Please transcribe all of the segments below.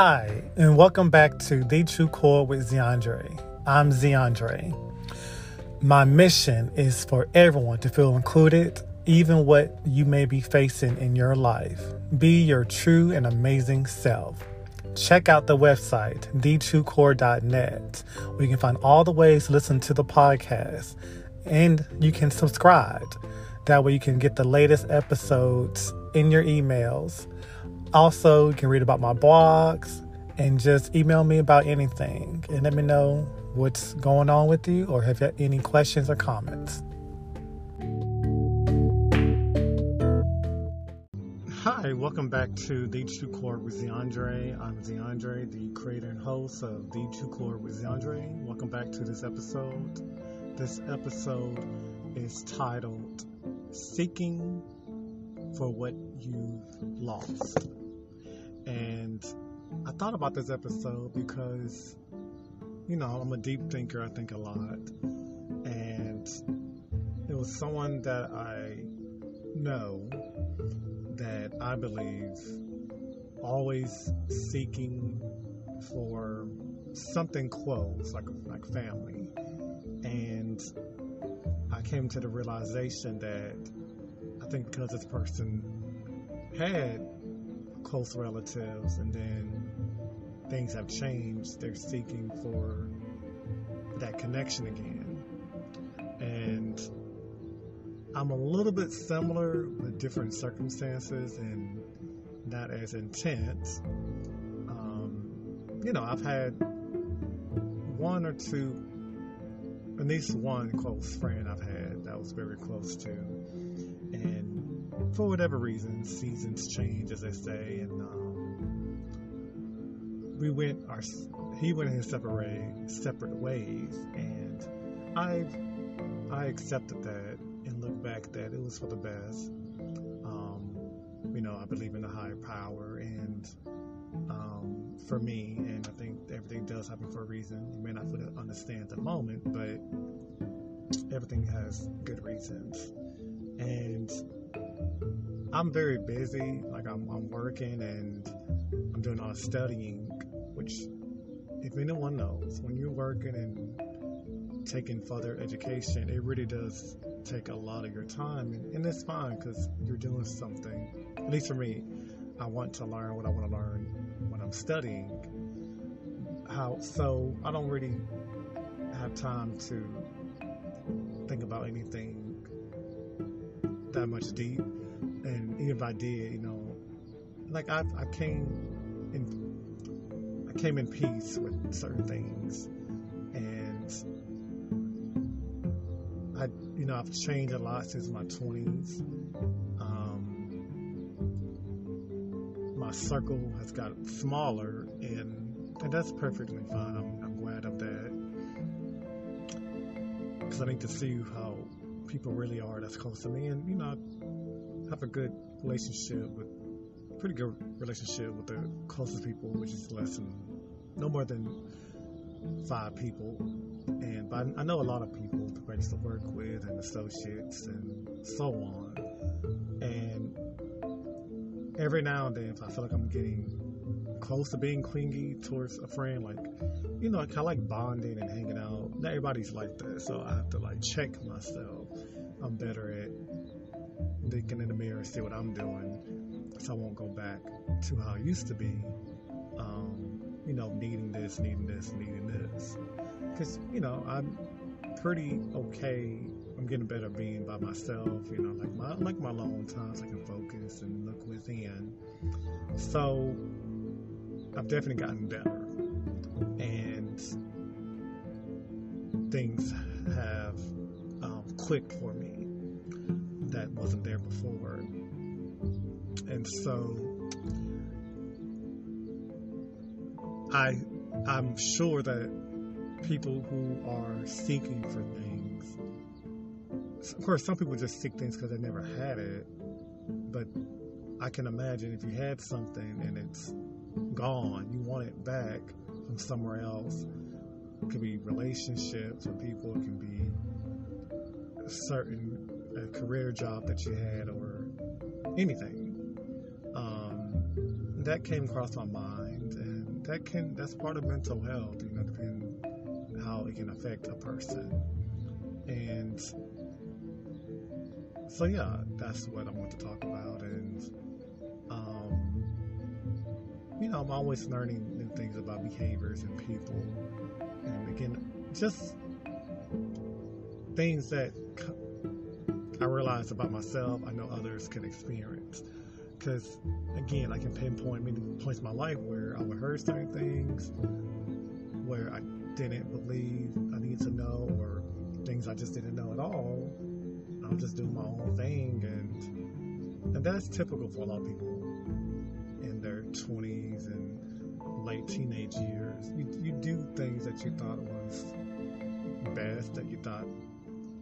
Hi, and welcome back to The True Core with Zeandre. I'm Zeandre. My mission is for everyone to feel included, even what you may be facing in your life. Be your true and amazing self. Check out the website, thetruecore.net, where you can find all the ways to listen to the podcast, and you can subscribe. That way, you can get the latest episodes in your emails. Also, you can read about my blogs and just email me about anything and let me know what's going on with you or have you any questions or comments. Hi, welcome back to The True Core with Zeandre. I'm Zeandre, the creator and host of The True Core with Zeandre. Welcome back to this episode. This episode is titled Seeking for What You've Lost. And I thought about this episode because, you know, I'm a deep thinker, I think a lot. And it was someone that I know that I believe always seeking for something close, like like family. And I came to the realization that I think because this person had close relatives and then things have changed, they're seeking for that connection again. And I'm a little bit similar with different circumstances and not as intense. Um, you know, I've had one or two, at least one close friend I've had that was very close to. For whatever reason, seasons change, as they say, and um, we went our he went his separate separate ways, and I I accepted that and look back that it was for the best. Um, you know, I believe in a higher power, and um, for me, and I think everything does happen for a reason. You may not fully understand the moment, but everything has good reasons. And I'm very busy. Like I'm, I'm working and I'm doing all studying, which, if anyone knows, when you're working and taking further education, it really does take a lot of your time, and, and it's fine because you're doing something. At least for me, I want to learn what I want to learn when I'm studying. How so? I don't really have time to think about anything that much deep. And if I did, you know, like I, I came in, I came in peace with certain things, and I, you know, I've changed a lot since my twenties. Um, my circle has got smaller, and and that's perfectly fine. I'm, I'm glad of that because I need to see how people really are that's close to me, and you know, have a good relationship with, pretty good relationship with the closest people, which is less than, no more than five people. And but I know a lot of people that I used to work with and associates and so on. And every now and then, if I feel like I'm getting close to being clingy towards a friend, like you know, I kind of like bonding and hanging out. Not everybody's like that, so I have to like check myself. I'm better at looking in the mirror and see what I'm doing, so I won't go back to how I used to be. Um, you know, needing this, needing this, needing this. Because you know, I'm pretty okay. I'm getting better being by myself. You know, like my like my long times, I can focus and look within. So I've definitely gotten better, and things have um, clicked for me wasn't there before. And so I I'm sure that people who are seeking for things of course some people just seek things because they never had it but I can imagine if you had something and it's gone you want it back from somewhere else it could be relationships with people it can be certain a career job that you had or anything um, that came across my mind and that can that's part of mental health. You know, depending how it can affect a person. And so yeah, that's what I want to talk about. And um, you know, I'm always learning new things about behaviors and people. And again, just things that I realize about myself, I know others can experience. Because again, I can pinpoint many points in my life where I would heard certain things, where I didn't believe I needed to know, or things I just didn't know at all. I'm just doing my own thing, and and that's typical for a lot of people in their 20s and late teenage years. You you do things that you thought was best, that you thought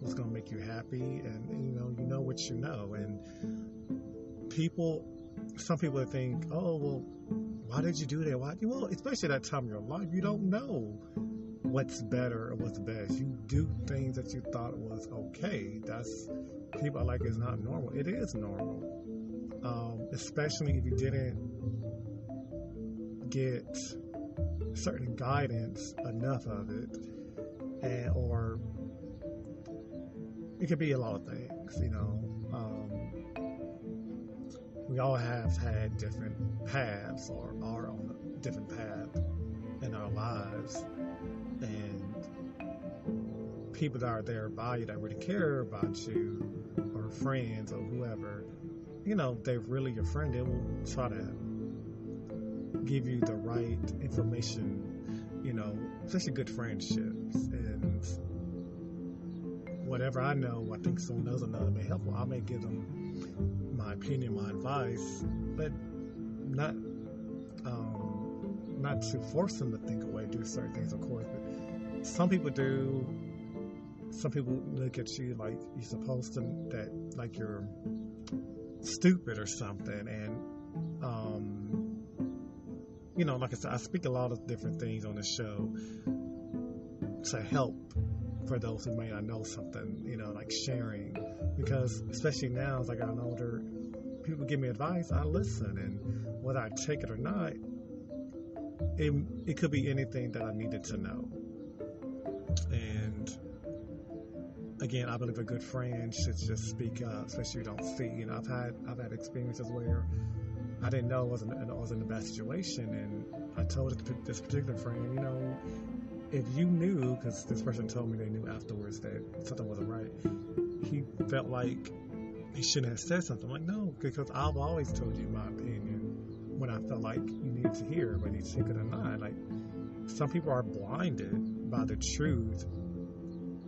was going to make you happy, and, you know you know what you know, and people, some people think, oh well, why did you do that? Why? Well, especially at that time in your life, you don't know what's better or what's best. You do things that you thought was okay. That's people are like it's not normal. It is normal, um, especially if you didn't get certain guidance enough of it, and or it could be a lot of things. You know, um, we all have had different paths or are on a different path in our lives. And people that are there by you that really care about you or friends or whoever you know they're really your friend. They will try to give you the right information you know especially good friendships. And whatever i know i think someone knows another may helpful i may give them my opinion my advice but not um, not to force them to think away do certain things of course but some people do. Some people look at you like you're supposed to that like you're stupid or something, and um, you know, like I said, I speak a lot of different things on the show to help for those who may not know something, you know, like sharing. Because especially now, as I got older, people give me advice, I listen, and whether I take it or not, it, it could be anything that I needed to know. And again, I believe a good friend should just speak up, especially if you don't see. You know, I've had I've had experiences where I didn't know I was in, I was in a bad situation, and I told this particular friend, you know, if you knew, because this person told me they knew afterwards that something wasn't right, he felt like he shouldn't have said something. I'm like, no, because I've always told you my opinion when I felt like you needed to hear, whether you take it or not. Like, some people are blinded by the truth.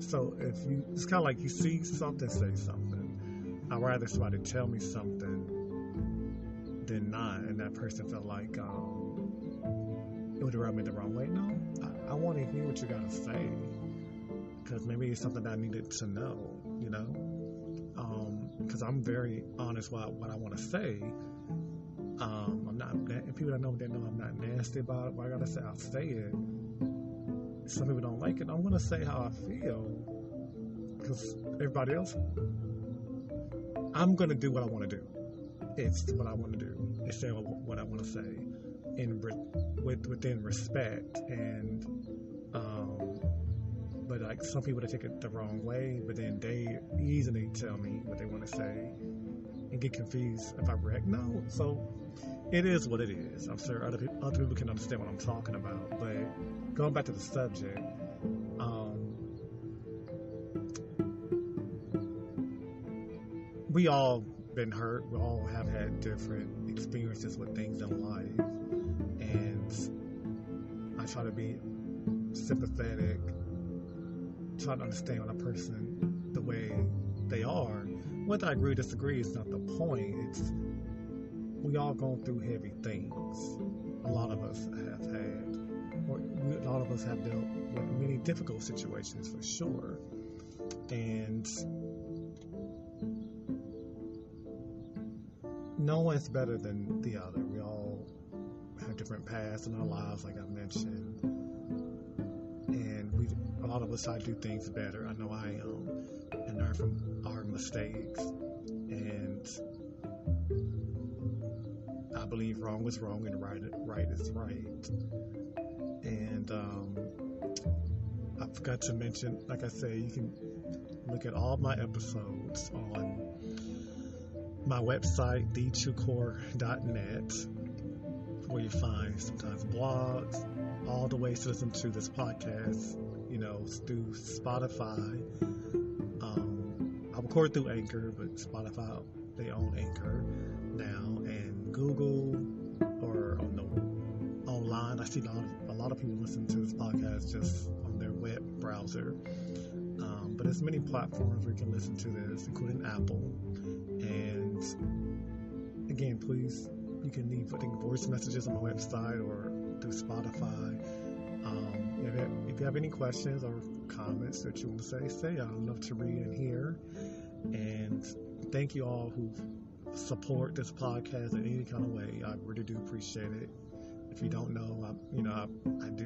So if you, it's kind of like you see something, say something. I'd rather somebody tell me something than not, and that person felt like um, it would rub me the wrong way. No, I, want to hear what you got to say because maybe it's something that I needed to know, you know. Because um, I'm very honest about what I want to say. Um, I'm not, and people that know they know I'm not nasty about it. But I gotta say, I'll say it. Some people don't like it. I'm gonna say how I feel, because everybody else, I'm gonna do what I want to do. It's what I want to do. It's what I want to say, in with within respect and. Um, but like some people take it the wrong way, but then they easily tell me what they want to say and get confused if I react. No, so it is what it is. I'm sure other people, other people can understand what I'm talking about. But going back to the subject, um, we all been hurt. We all have had different experiences with things in life, I try to be sympathetic, try to understand a person the way they are. Whether I agree or disagree is not the point. It's we all gone through heavy things. A lot of us have had, or a lot of us have dealt with many difficult situations for sure. And no one's better than the other. We all different paths in our lives, like I mentioned. And we, a lot of us try to do things better. I know I am, and learn from our mistakes. And I believe wrong is wrong and right right is right. And um, I forgot to mention, like I say, you can look at all my episodes on my website, thetruecore.net, where you find sometimes blogs, all the ways to listen to this podcast, you know, through Spotify. Um, I record through Anchor, but Spotify, they own Anchor now, and Google or on the online. I see a lot of, a lot of people listen to this podcast just on their web browser. Um, but there's many platforms where you can listen to this, including Apple. And again, please, can leave I think voice messages on my website or through Spotify. Um, if, you, if you have any questions or comments that you want to say, say. I'd love to read and hear. And thank you all who support this podcast in any kind of way. I really do appreciate it. If you don't know, I, you know, I, I do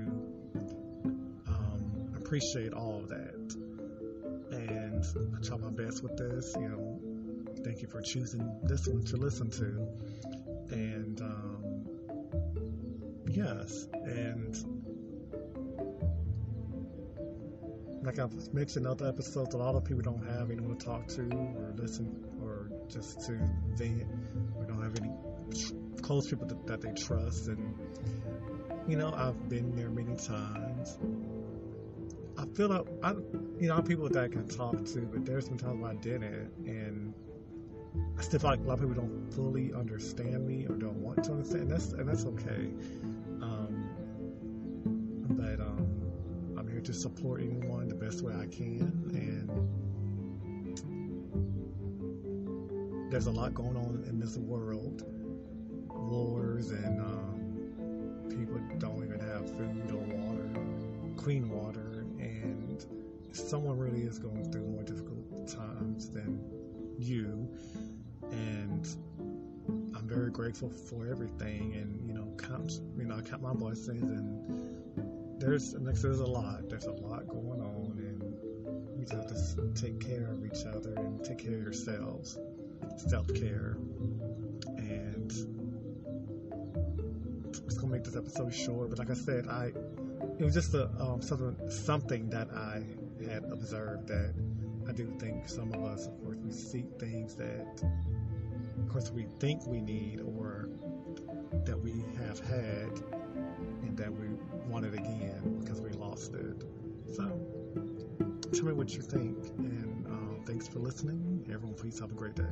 um, appreciate all of that. And I try my best with this. You know, thank you for choosing this one to listen to. And like I've mentioned in other episodes, a lot of people don't have anyone to talk to or listen or just to vent or don't have any close people that, that they trust. And, you know, I've been there many times. I feel like, I, you know, people that I can talk to, but there's been times I didn't. And I still feel like a lot of people don't fully understand me or don't want to understand. And that's, and that's okay. Um, but, um, I'm here to support anyone the best way I can. And there's a lot going on in this world wars, and um, people don't even have food or water, clean water. And someone really is going through more difficult times than you. And very grateful for everything, and you know, count you know, I count my blessings, and there's like there's a lot, there's a lot going on, and we just have to take care of each other and take care of yourselves, self care, and just gonna make this episode short. But like I said, I it was just a um, something something that I had observed that I do think some of us, of course, we seek things that of course, we think we need or that we have had and that we want it again because we lost it. So, tell me what you think, and uh, thanks for listening. Everyone, please have a great day.